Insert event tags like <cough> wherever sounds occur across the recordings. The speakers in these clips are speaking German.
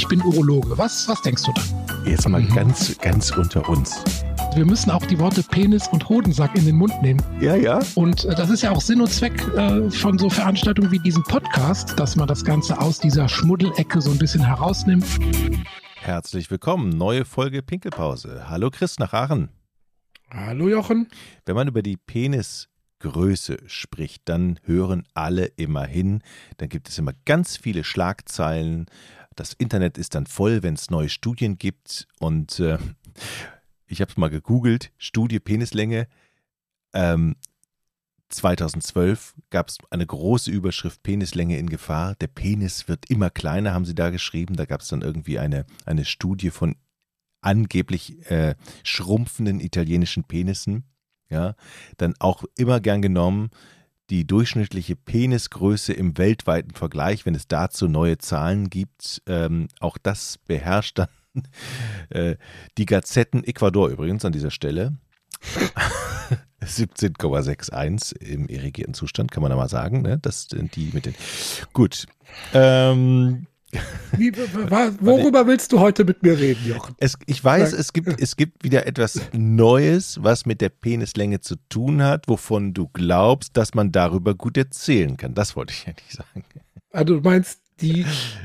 ich bin Urologe. Was, was denkst du da? Jetzt mal mhm. ganz, ganz unter uns. Wir müssen auch die Worte Penis und Hodensack in den Mund nehmen. Ja, ja. Und äh, das ist ja auch Sinn und Zweck äh, von so Veranstaltungen wie diesem Podcast, dass man das Ganze aus dieser Schmuddelecke so ein bisschen herausnimmt. Herzlich willkommen, neue Folge Pinkelpause. Hallo Chris nach Aachen. Hallo Jochen. Wenn man über die Penisgröße spricht, dann hören alle immer hin. Dann gibt es immer ganz viele Schlagzeilen. Das Internet ist dann voll, wenn es neue Studien gibt. Und äh, ich habe es mal gegoogelt, Studie Penislänge. Ähm, 2012 gab es eine große Überschrift Penislänge in Gefahr. Der Penis wird immer kleiner, haben sie da geschrieben. Da gab es dann irgendwie eine, eine Studie von angeblich äh, schrumpfenden italienischen Penissen. Ja, dann auch immer gern genommen die durchschnittliche Penisgröße im weltweiten Vergleich, wenn es dazu neue Zahlen gibt. Ähm, auch das beherrscht dann <laughs> äh, die Gazetten Ecuador übrigens an dieser Stelle. <laughs> 17,61 im irrigierten Zustand, kann man da mal sagen. Ne? Das sind die mit den. Gut. Ähm, Wie, worüber willst du heute mit mir reden, Jochen? Es, ich weiß, es gibt, es gibt wieder etwas Neues, was mit der Penislänge zu tun hat, wovon du glaubst, dass man darüber gut erzählen kann. Das wollte ich ja nicht sagen. Also du meinst, die,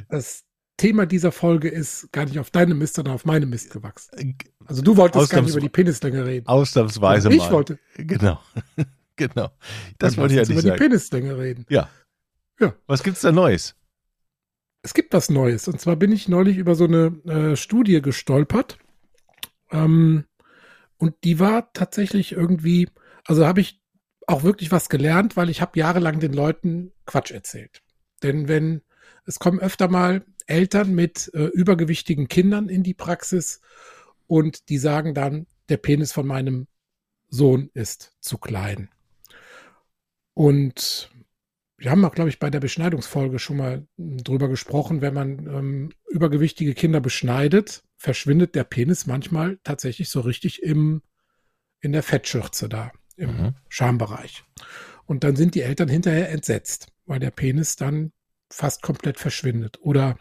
das Thema dieser Folge ist gar nicht auf deine Mist, sondern auf meine Mist gewachsen. Also du wolltest gar nicht über die Penislänge reden. Ausnahmsweise ich mal. Ich wollte. Genau. <laughs> genau. Das wollte ich ja nicht sagen. über die Penislänge reden. Ja. Ja. Was gibt's da Neues? Es gibt was Neues. Und zwar bin ich neulich über so eine äh, Studie gestolpert. Ähm, und die war tatsächlich irgendwie, also habe ich auch wirklich was gelernt, weil ich habe jahrelang den Leuten Quatsch erzählt. Denn wenn es kommen öfter mal Eltern mit äh, übergewichtigen Kindern in die Praxis und die sagen dann, der Penis von meinem Sohn ist zu klein. Und wir haben auch, glaube ich, bei der Beschneidungsfolge schon mal hm, drüber gesprochen, wenn man ähm, übergewichtige Kinder beschneidet, verschwindet der Penis manchmal tatsächlich so richtig im, in der Fettschürze da, im mhm. Schambereich. Und dann sind die Eltern hinterher entsetzt, weil der Penis dann fast komplett verschwindet. Oder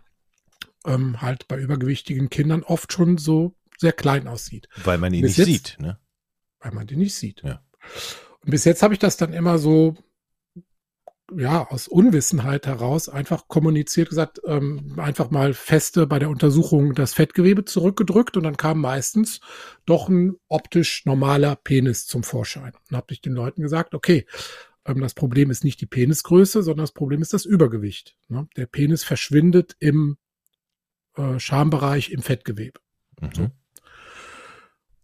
ähm, halt bei übergewichtigen Kindern oft schon so sehr klein aussieht. Weil man ihn bis nicht jetzt, sieht, ne? Weil man den nicht sieht. Ja. Und bis jetzt habe ich das dann immer so, ja, aus Unwissenheit heraus einfach kommuniziert, gesagt, ähm, einfach mal feste bei der Untersuchung das Fettgewebe zurückgedrückt und dann kam meistens doch ein optisch normaler Penis zum Vorschein. Und habe ich den Leuten gesagt, okay, ähm, das Problem ist nicht die Penisgröße, sondern das Problem ist das Übergewicht. Ne? Der Penis verschwindet im äh, Schambereich im Fettgewebe. Mhm.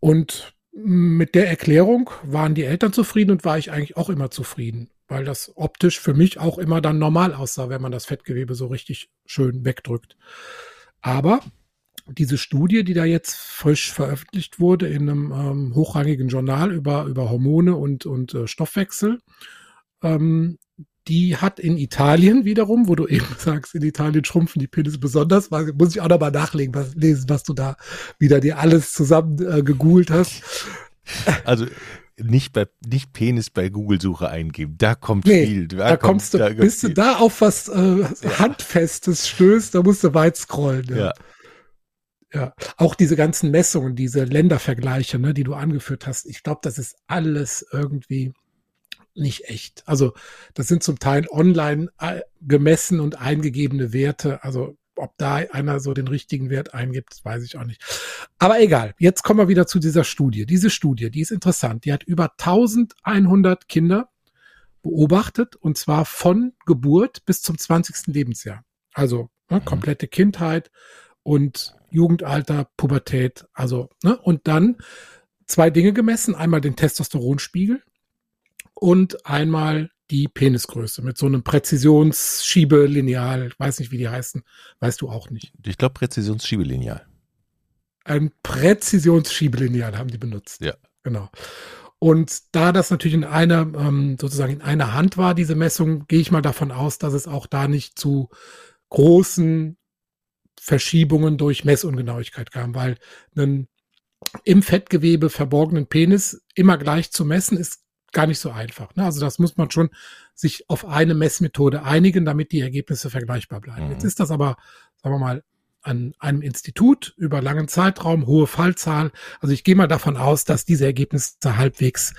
Und mit der Erklärung waren die Eltern zufrieden und war ich eigentlich auch immer zufrieden, weil das optisch für mich auch immer dann normal aussah, wenn man das Fettgewebe so richtig schön wegdrückt. Aber diese Studie, die da jetzt frisch veröffentlicht wurde in einem ähm, hochrangigen Journal über, über Hormone und, und äh, Stoffwechsel, ähm, die hat in Italien wiederum, wo du <laughs> eben sagst, in Italien schrumpfen die Penisse besonders, muss ich auch nochmal nachlegen, was, was du da wieder dir alles zusammen äh, gegoogelt hast. Also nicht bei nicht Penis bei Google-Suche eingeben. Da kommt nee, viel. Da, da kommst du, da bis du da auf was äh, <laughs> ja. Handfestes stößt, da musst du weit scrollen. Ja. ja. ja. auch diese ganzen Messungen, diese Ländervergleiche, ne, die du angeführt hast. Ich glaube, das ist alles irgendwie nicht echt. Also das sind zum Teil online äh, gemessen und eingegebene Werte. Also ob da einer so den richtigen Wert eingibt, weiß ich auch nicht. Aber egal, jetzt kommen wir wieder zu dieser Studie. Diese Studie, die ist interessant. Die hat über 1100 Kinder beobachtet und zwar von Geburt bis zum 20. Lebensjahr. Also ne, mhm. komplette Kindheit und Jugendalter, Pubertät. Also, ne, und dann zwei Dinge gemessen. Einmal den Testosteronspiegel und einmal die Penisgröße mit so einem Präzisionsschiebelineal. Weiß nicht, wie die heißen. Weißt du auch nicht. Ich glaube, Präzisionsschiebelineal. Ein Präzisionsschiebelineal haben die benutzt. Ja. Genau. Und da das natürlich in einer, ähm, sozusagen in einer Hand war, diese Messung, gehe ich mal davon aus, dass es auch da nicht zu großen Verschiebungen durch Messungenauigkeit kam, weil einen im Fettgewebe verborgenen Penis immer gleich zu messen, ist gar nicht so einfach. Ne? Also das muss man schon sich auf eine Messmethode einigen, damit die Ergebnisse vergleichbar bleiben. Mhm. Jetzt ist das aber, sagen wir mal, an einem Institut über langen Zeitraum, hohe Fallzahl. Also ich gehe mal davon aus, dass diese Ergebnisse halbwegs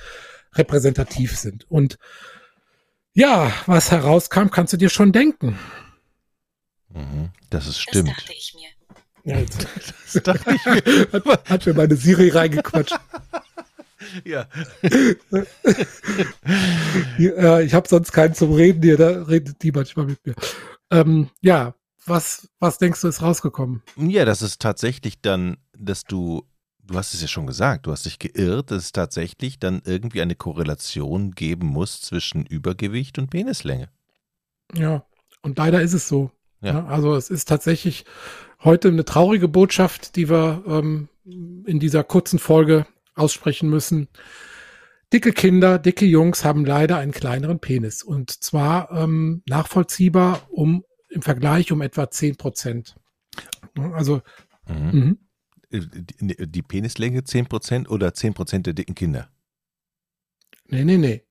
repräsentativ sind. Und ja, was herauskam, kannst du dir schon denken. Mhm, das ist stimmt. Das dachte ich mir. Ja, jetzt, <laughs> das dachte ich mir. <laughs> Hat, hat mir meine Siri reingequatscht. Ja. <laughs> ja ich habe sonst keinen zum Reden hier, da redet die manchmal mit mir. Ähm, ja, was, was denkst du ist rausgekommen? Ja, das ist tatsächlich dann, dass du, du hast es ja schon gesagt, du hast dich geirrt, dass es tatsächlich dann irgendwie eine Korrelation geben muss zwischen Übergewicht und Penislänge. Ja, und leider ist es so. Ja. ja also es ist tatsächlich heute eine traurige Botschaft, die wir ähm, in dieser kurzen Folge aussprechen müssen. Dicke Kinder, dicke Jungs haben leider einen kleineren Penis und zwar ähm, nachvollziehbar um im Vergleich um etwa 10 Prozent. Also mhm. Mhm. Die, die, Penislänge 10 Prozent oder 10 Prozent der dicken Kinder? Nee, nee, nee.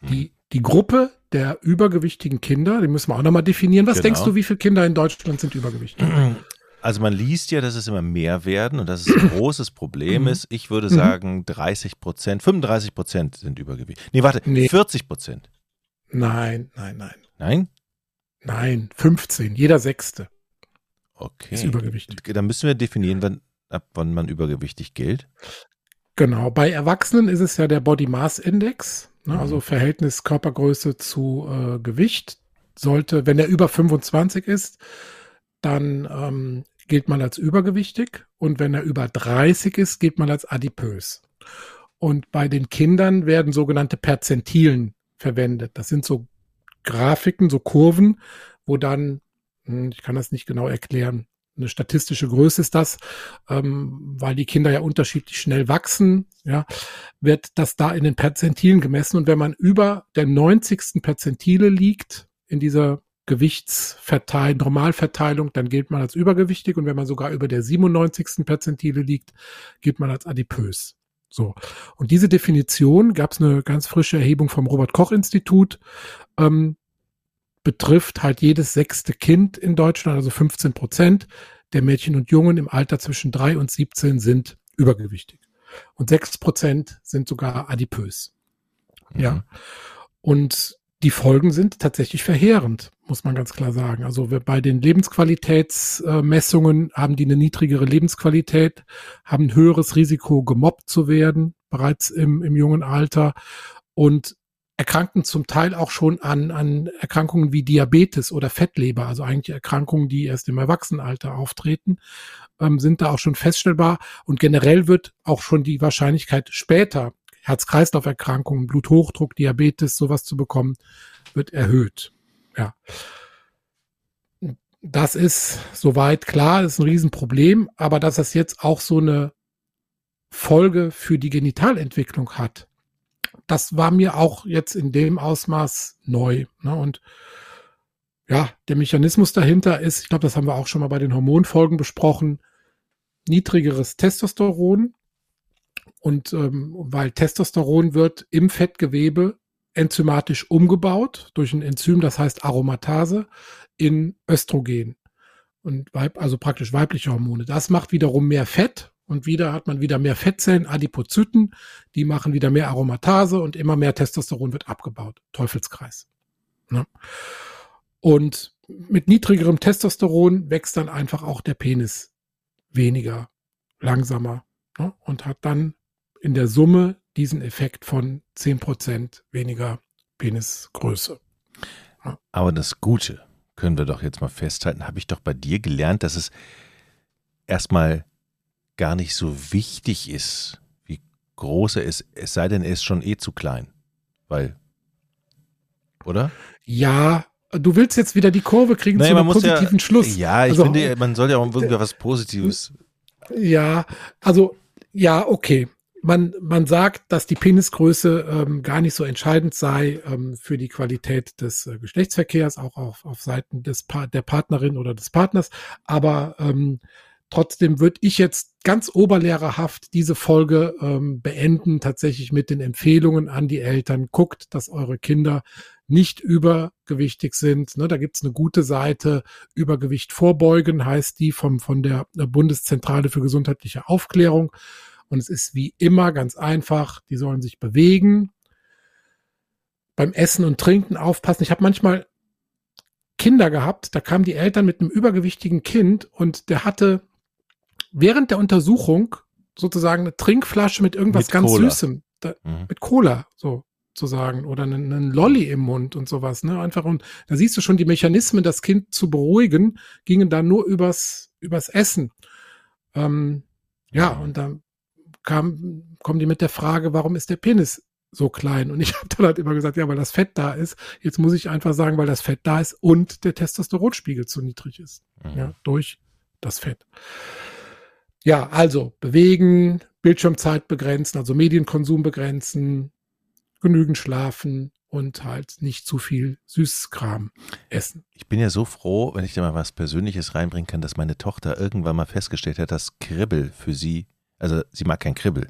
Mhm. Die, die Gruppe der übergewichtigen Kinder, die müssen wir auch nochmal definieren. Was genau. denkst du, wie viele Kinder in Deutschland sind übergewichtig? <clears throat> Also man liest ja, dass es immer mehr werden und dass es ein <coughs> großes Problem mhm. ist. Ich würde mhm. sagen 30 Prozent, 35 Prozent sind übergewichtig. Nee, warte, nee. 40 Prozent. Nein, nein, nein. Nein? Nein, 15. Jeder Sechste. Okay. Ist übergewichtig. Dann müssen wir definieren, wann, ab wann man übergewichtig gilt. Genau. Bei Erwachsenen ist es ja der Body Mass Index, ne, mhm. also Verhältnis Körpergröße zu äh, Gewicht. Sollte, wenn er über 25 ist, dann ähm, gilt man als übergewichtig und wenn er über 30 ist, gilt man als adipös. Und bei den Kindern werden sogenannte Perzentilen verwendet. Das sind so Grafiken, so Kurven, wo dann, hm, ich kann das nicht genau erklären, eine statistische Größe ist das, ähm, weil die Kinder ja unterschiedlich schnell wachsen, ja, wird das da in den Perzentilen gemessen. Und wenn man über der 90. Perzentile liegt, in dieser Gewichtsverteilung, Normalverteilung, dann gilt man als übergewichtig und wenn man sogar über der 97. Perzentile liegt, gilt man als adipös. So. Und diese Definition gab es eine ganz frische Erhebung vom Robert Koch Institut, ähm, betrifft halt jedes sechste Kind in Deutschland, also 15 Prozent der Mädchen und Jungen im Alter zwischen drei und 17 sind übergewichtig. Und sechs Prozent sind sogar adipös. Mhm. Ja. Und die Folgen sind tatsächlich verheerend, muss man ganz klar sagen. Also bei den Lebensqualitätsmessungen haben die eine niedrigere Lebensqualität, haben ein höheres Risiko, gemobbt zu werden, bereits im, im jungen Alter und erkranken zum Teil auch schon an, an Erkrankungen wie Diabetes oder Fettleber, also eigentlich Erkrankungen, die erst im Erwachsenenalter auftreten, ähm, sind da auch schon feststellbar. Und generell wird auch schon die Wahrscheinlichkeit später Herz-Kreislauf-Erkrankungen, Bluthochdruck, Diabetes, sowas zu bekommen, wird erhöht. Ja. Das ist soweit klar, ist ein Riesenproblem, aber dass das jetzt auch so eine Folge für die Genitalentwicklung hat, das war mir auch jetzt in dem Ausmaß neu. Ne? Und ja, der Mechanismus dahinter ist, ich glaube, das haben wir auch schon mal bei den Hormonfolgen besprochen, niedrigeres Testosteron, und ähm, weil Testosteron wird im Fettgewebe enzymatisch umgebaut durch ein Enzym, das heißt Aromatase, in Östrogen. Und weib, also praktisch weibliche Hormone. Das macht wiederum mehr Fett und wieder hat man wieder mehr Fettzellen, Adipozyten, die machen wieder mehr Aromatase und immer mehr Testosteron wird abgebaut. Teufelskreis. Ne? Und mit niedrigerem Testosteron wächst dann einfach auch der Penis weniger, langsamer ne? und hat dann in der Summe diesen Effekt von 10% weniger Penisgröße. Ja. Aber das Gute, können wir doch jetzt mal festhalten, habe ich doch bei dir gelernt, dass es erstmal gar nicht so wichtig ist, wie groß er ist, es sei denn, er ist schon eh zu klein. Weil, oder? Ja, du willst jetzt wieder die Kurve kriegen naja, zu einem positiven ja, Schluss. Ja, ich also, finde, man soll ja auch irgendwie was Positives. Ja, also, ja, okay man, man sagt, dass die Penisgröße ähm, gar nicht so entscheidend sei ähm, für die Qualität des äh, Geschlechtsverkehrs, auch auf, auf Seiten des pa der Partnerin oder des Partners. Aber ähm, trotzdem würde ich jetzt ganz oberlehrerhaft diese Folge ähm, beenden, tatsächlich mit den Empfehlungen an die Eltern. Guckt, dass eure Kinder nicht übergewichtig sind. Ne, da gibt's eine gute Seite. Übergewicht vorbeugen heißt die vom, von der Bundeszentrale für gesundheitliche Aufklärung. Und es ist wie immer ganz einfach. Die sollen sich bewegen, beim Essen und Trinken aufpassen. Ich habe manchmal Kinder gehabt, da kamen die Eltern mit einem übergewichtigen Kind und der hatte während der Untersuchung sozusagen eine Trinkflasche mit irgendwas mit ganz Cola. Süßem, da, mhm. mit Cola, so zu sagen, oder einen, einen Lolly im Mund und sowas, ne? Einfach und da siehst du schon die Mechanismen, das Kind zu beruhigen, gingen da nur übers, übers Essen. Ähm, ja, und dann kam, kommen die mit der Frage, warum ist der Penis so klein. Und ich <laughs> habe dann halt immer gesagt, ja, weil das Fett da ist. Jetzt muss ich einfach sagen, weil das Fett da ist und der Testosteronspiegel zu niedrig ist. Mhm. Ja, durch das Fett. Ja, also bewegen, Bildschirmzeit begrenzen, also Medienkonsum begrenzen, genügend schlafen und halt nicht zu viel Süßkram essen. Ich bin ja so froh, wenn ich da mal was Persönliches reinbringen kann, dass meine Tochter irgendwann mal festgestellt hat, dass Kribbel für sie, also sie mag kein Kribbel,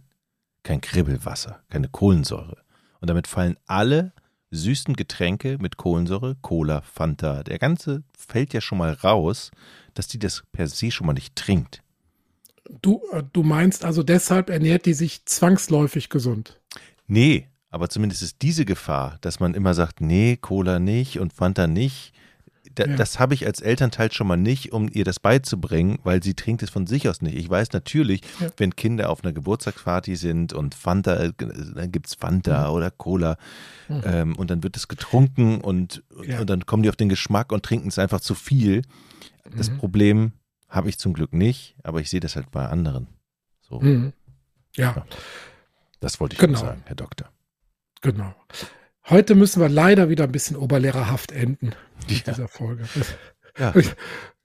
kein Kribbelwasser, keine Kohlensäure. Und damit fallen alle süßen Getränke mit Kohlensäure, Cola, Fanta, der ganze fällt ja schon mal raus, dass die das per se schon mal nicht trinkt. Du, äh, du meinst also deshalb ernährt die sich zwangsläufig gesund? Nee, aber zumindest ist diese Gefahr, dass man immer sagt, nee, Cola nicht und Fanta nicht, da, ja. das habe ich als Elternteil schon mal nicht, um ihr das beizubringen, weil sie trinkt es von sich aus nicht. Ich weiß natürlich, ja. wenn Kinder auf einer Geburtstagsparty sind und Fanta, äh, dann gibt es Fanta mhm. oder Cola mhm. ähm, und dann wird es getrunken und, ja. und, dann kommen die auf den Geschmack und trinken es einfach zu viel. Das mhm. Problem habe ich zum Glück nicht, aber ich sehe das halt bei anderen. So. Mhm. Ja. Das wollte ich genau. sagen, Herr Doktor. Genau. Heute müssen wir leider wieder ein bisschen oberlehrerhaft enden ja. dieser Folge. Ja. <laughs>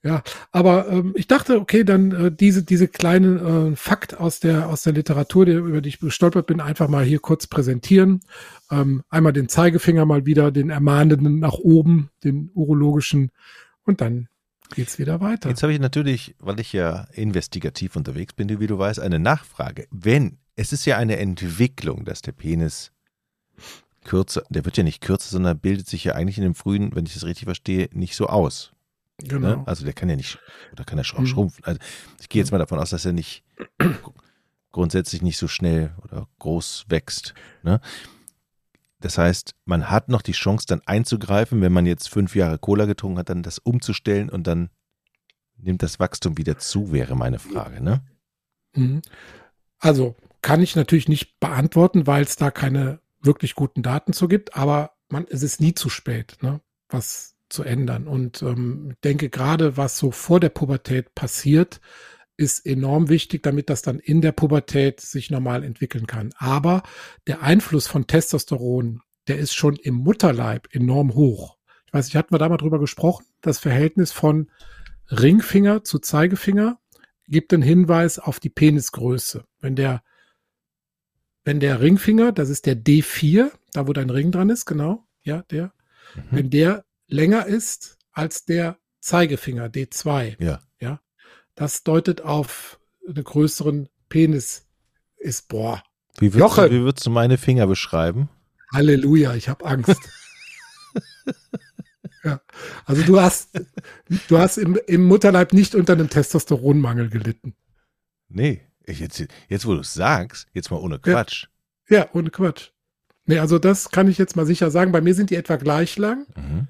Ja, aber ähm, ich dachte, okay, dann äh, diese diese kleinen äh, Fakt aus der aus der Literatur, die, über die ich gestolpert bin, einfach mal hier kurz präsentieren. Ähm, einmal den Zeigefinger mal wieder, den ermahnenden nach oben, den urologischen, und dann geht's wieder weiter. Jetzt habe ich natürlich, weil ich ja investigativ unterwegs bin, wie du weißt, eine Nachfrage. Wenn es ist ja eine Entwicklung, dass der Penis kürzer, der wird ja nicht kürzer, sondern bildet sich ja eigentlich in dem frühen, wenn ich das richtig verstehe, nicht so aus. Genau. Ne? Also der kann ja nicht, oder kann er auch mhm. schrumpfen. Also ich gehe jetzt mal davon aus, dass er nicht <clears throat> grundsätzlich nicht so schnell oder groß wächst. Ne? Das heißt, man hat noch die Chance, dann einzugreifen, wenn man jetzt fünf Jahre Cola getrunken hat, dann das umzustellen und dann nimmt das Wachstum wieder zu, wäre meine Frage. Ne? Mhm. Also kann ich natürlich nicht beantworten, weil es da keine wirklich guten Daten zu gibt, aber man, es ist nie zu spät, ne, was zu ändern. Und ähm, denke gerade, was so vor der Pubertät passiert, ist enorm wichtig, damit das dann in der Pubertät sich normal entwickeln kann. Aber der Einfluss von Testosteron, der ist schon im Mutterleib enorm hoch. Ich weiß nicht, hatten wir da mal drüber gesprochen? Das Verhältnis von Ringfinger zu Zeigefinger gibt einen Hinweis auf die Penisgröße. Wenn der wenn der Ringfinger, das ist der D4, da wo dein Ring dran ist, genau, ja, der, mhm. wenn der länger ist als der Zeigefinger D2, ja. ja, das deutet auf einen größeren Penis ist, boah. Wie würdest, du, wie würdest du meine Finger beschreiben? Halleluja, ich habe Angst. <laughs> ja. Also du hast, du hast im, im Mutterleib nicht unter einem Testosteronmangel gelitten. Nee. Jetzt, jetzt wo du es sagst, jetzt mal ohne Quatsch. Ja, ja, ohne Quatsch. Nee, also das kann ich jetzt mal sicher sagen. Bei mir sind die etwa gleich lang, mhm.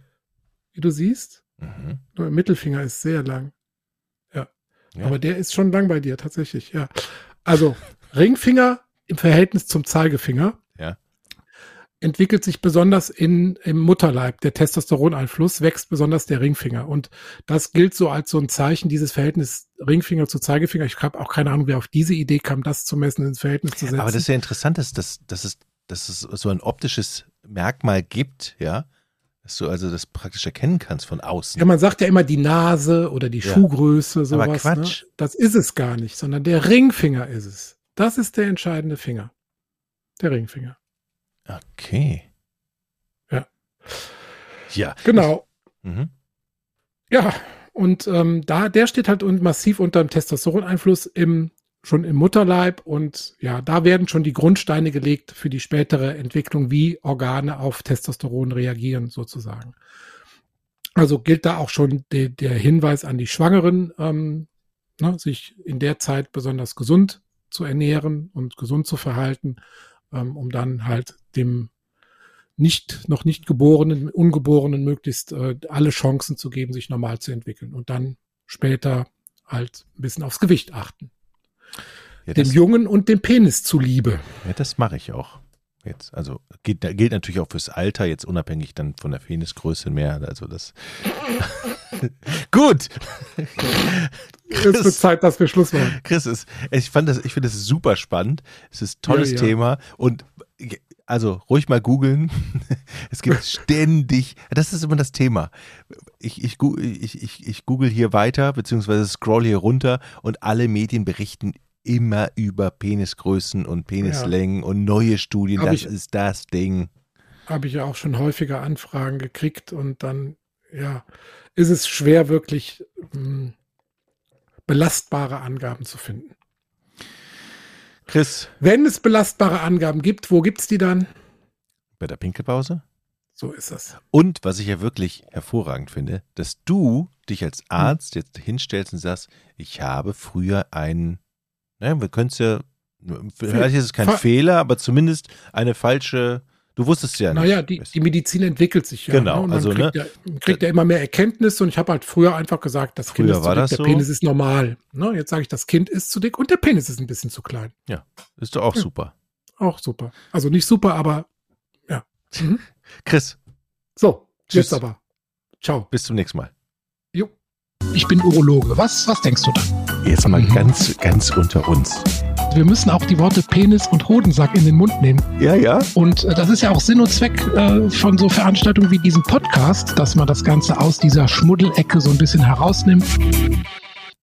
wie du siehst. Mhm. Nur der Mittelfinger ist sehr lang. Ja. ja. Aber der ist schon lang bei dir, tatsächlich, ja. Also Ringfinger im Verhältnis zum Zeigefinger entwickelt sich besonders in, im Mutterleib. Der Testosteroneinfluss wächst besonders der Ringfinger. Und das gilt so als so ein Zeichen, dieses Verhältnis Ringfinger zu Zeigefinger. Ich habe auch keine Ahnung, wer auf diese Idee kam, das zu messen, ins Verhältnis zu setzen. Aber das ist ja interessant, dass, dass, dass, es, dass es so ein optisches Merkmal gibt, ja, dass du also das praktisch erkennen kannst von außen. Ja, man sagt ja immer die Nase oder die ja. Schuhgröße, sowas. Aber ne? Quatsch. Ne? Das ist es gar nicht, sondern der Ringfinger ist es. Das ist der entscheidende Finger. Der Ringfinger. Okay. Ja. Ja. Genau. Mhm. Ja, und ähm, da, der steht halt massiv unter dem Testosteroneinfluss im schon im Mutterleib und ja, da werden schon die Grundsteine gelegt für die spätere Entwicklung, wie Organe auf Testosteron reagieren sozusagen. Also gilt da auch schon de, der Hinweis an die Schwangeren, ähm, ne, sich in der Zeit besonders gesund zu ernähren und gesund zu verhalten, ähm, um dann halt dem nicht, noch nicht geborenen, ungeborenen möglichst äh, alle Chancen zu geben, sich normal zu entwickeln und dann später halt ein bisschen aufs Gewicht achten. Ja, dem Jungen und dem Penis zuliebe. Ja, das mache ich auch. Jetzt, also gilt, gilt natürlich auch fürs Alter, jetzt unabhängig dann von der Penisgröße mehr. Also das. <laughs> Gut. Chris, es wird Zeit, dass wir Schluss machen. Chris, ist, ich fand das, ich finde das super spannend. Es ist ein tolles ja, ja. Thema und also ruhig mal googeln. Es gibt <laughs> ständig, das ist immer das Thema. Ich, ich, ich, ich, ich google hier weiter, beziehungsweise scroll hier runter und alle Medien berichten immer über Penisgrößen und Penislängen ja. und neue Studien. Hab das ich, ist das Ding. Habe ich ja auch schon häufiger Anfragen gekriegt und dann, ja, ist es schwer, wirklich mh, hm, belastbare Angaben zu finden. Chris. Wenn es belastbare Angaben gibt, wo gibt es die dann? Bei der Pinkelpause? So ist das. Und was ich ja wirklich hervorragend finde, dass du dich als Arzt jetzt hinstellst und sagst, ich habe früher einen naja, wir können es ja, vielleicht ist es kein Fa Fehler, aber zumindest eine falsche, du wusstest ja nicht. Naja, die, die Medizin entwickelt sich ja. Genau, ne? also kriegt, ne, ja, kriegt ja immer mehr Erkenntnisse und ich habe halt früher einfach gesagt, das Kind ist zu dick, der so? Penis ist normal. Ne? Jetzt sage ich, das Kind ist zu dick und der Penis ist ein bisschen zu klein. Ja, ist doch auch ja. super. Auch super. Also nicht super, aber ja. Mhm. <laughs> Chris. So, Tschüss. jetzt aber. Ciao. Bis zum nächsten Mal. Jo. Ich bin Urologe. Was, was denkst du da? Jetzt mal mhm. ganz, ganz unter uns. Wir müssen auch die Worte Penis und Hodensack in den Mund nehmen. Ja, ja. Und äh, das ist ja auch Sinn und Zweck äh, von so Veranstaltungen wie diesem Podcast, dass man das Ganze aus dieser Schmuddelecke so ein bisschen herausnimmt.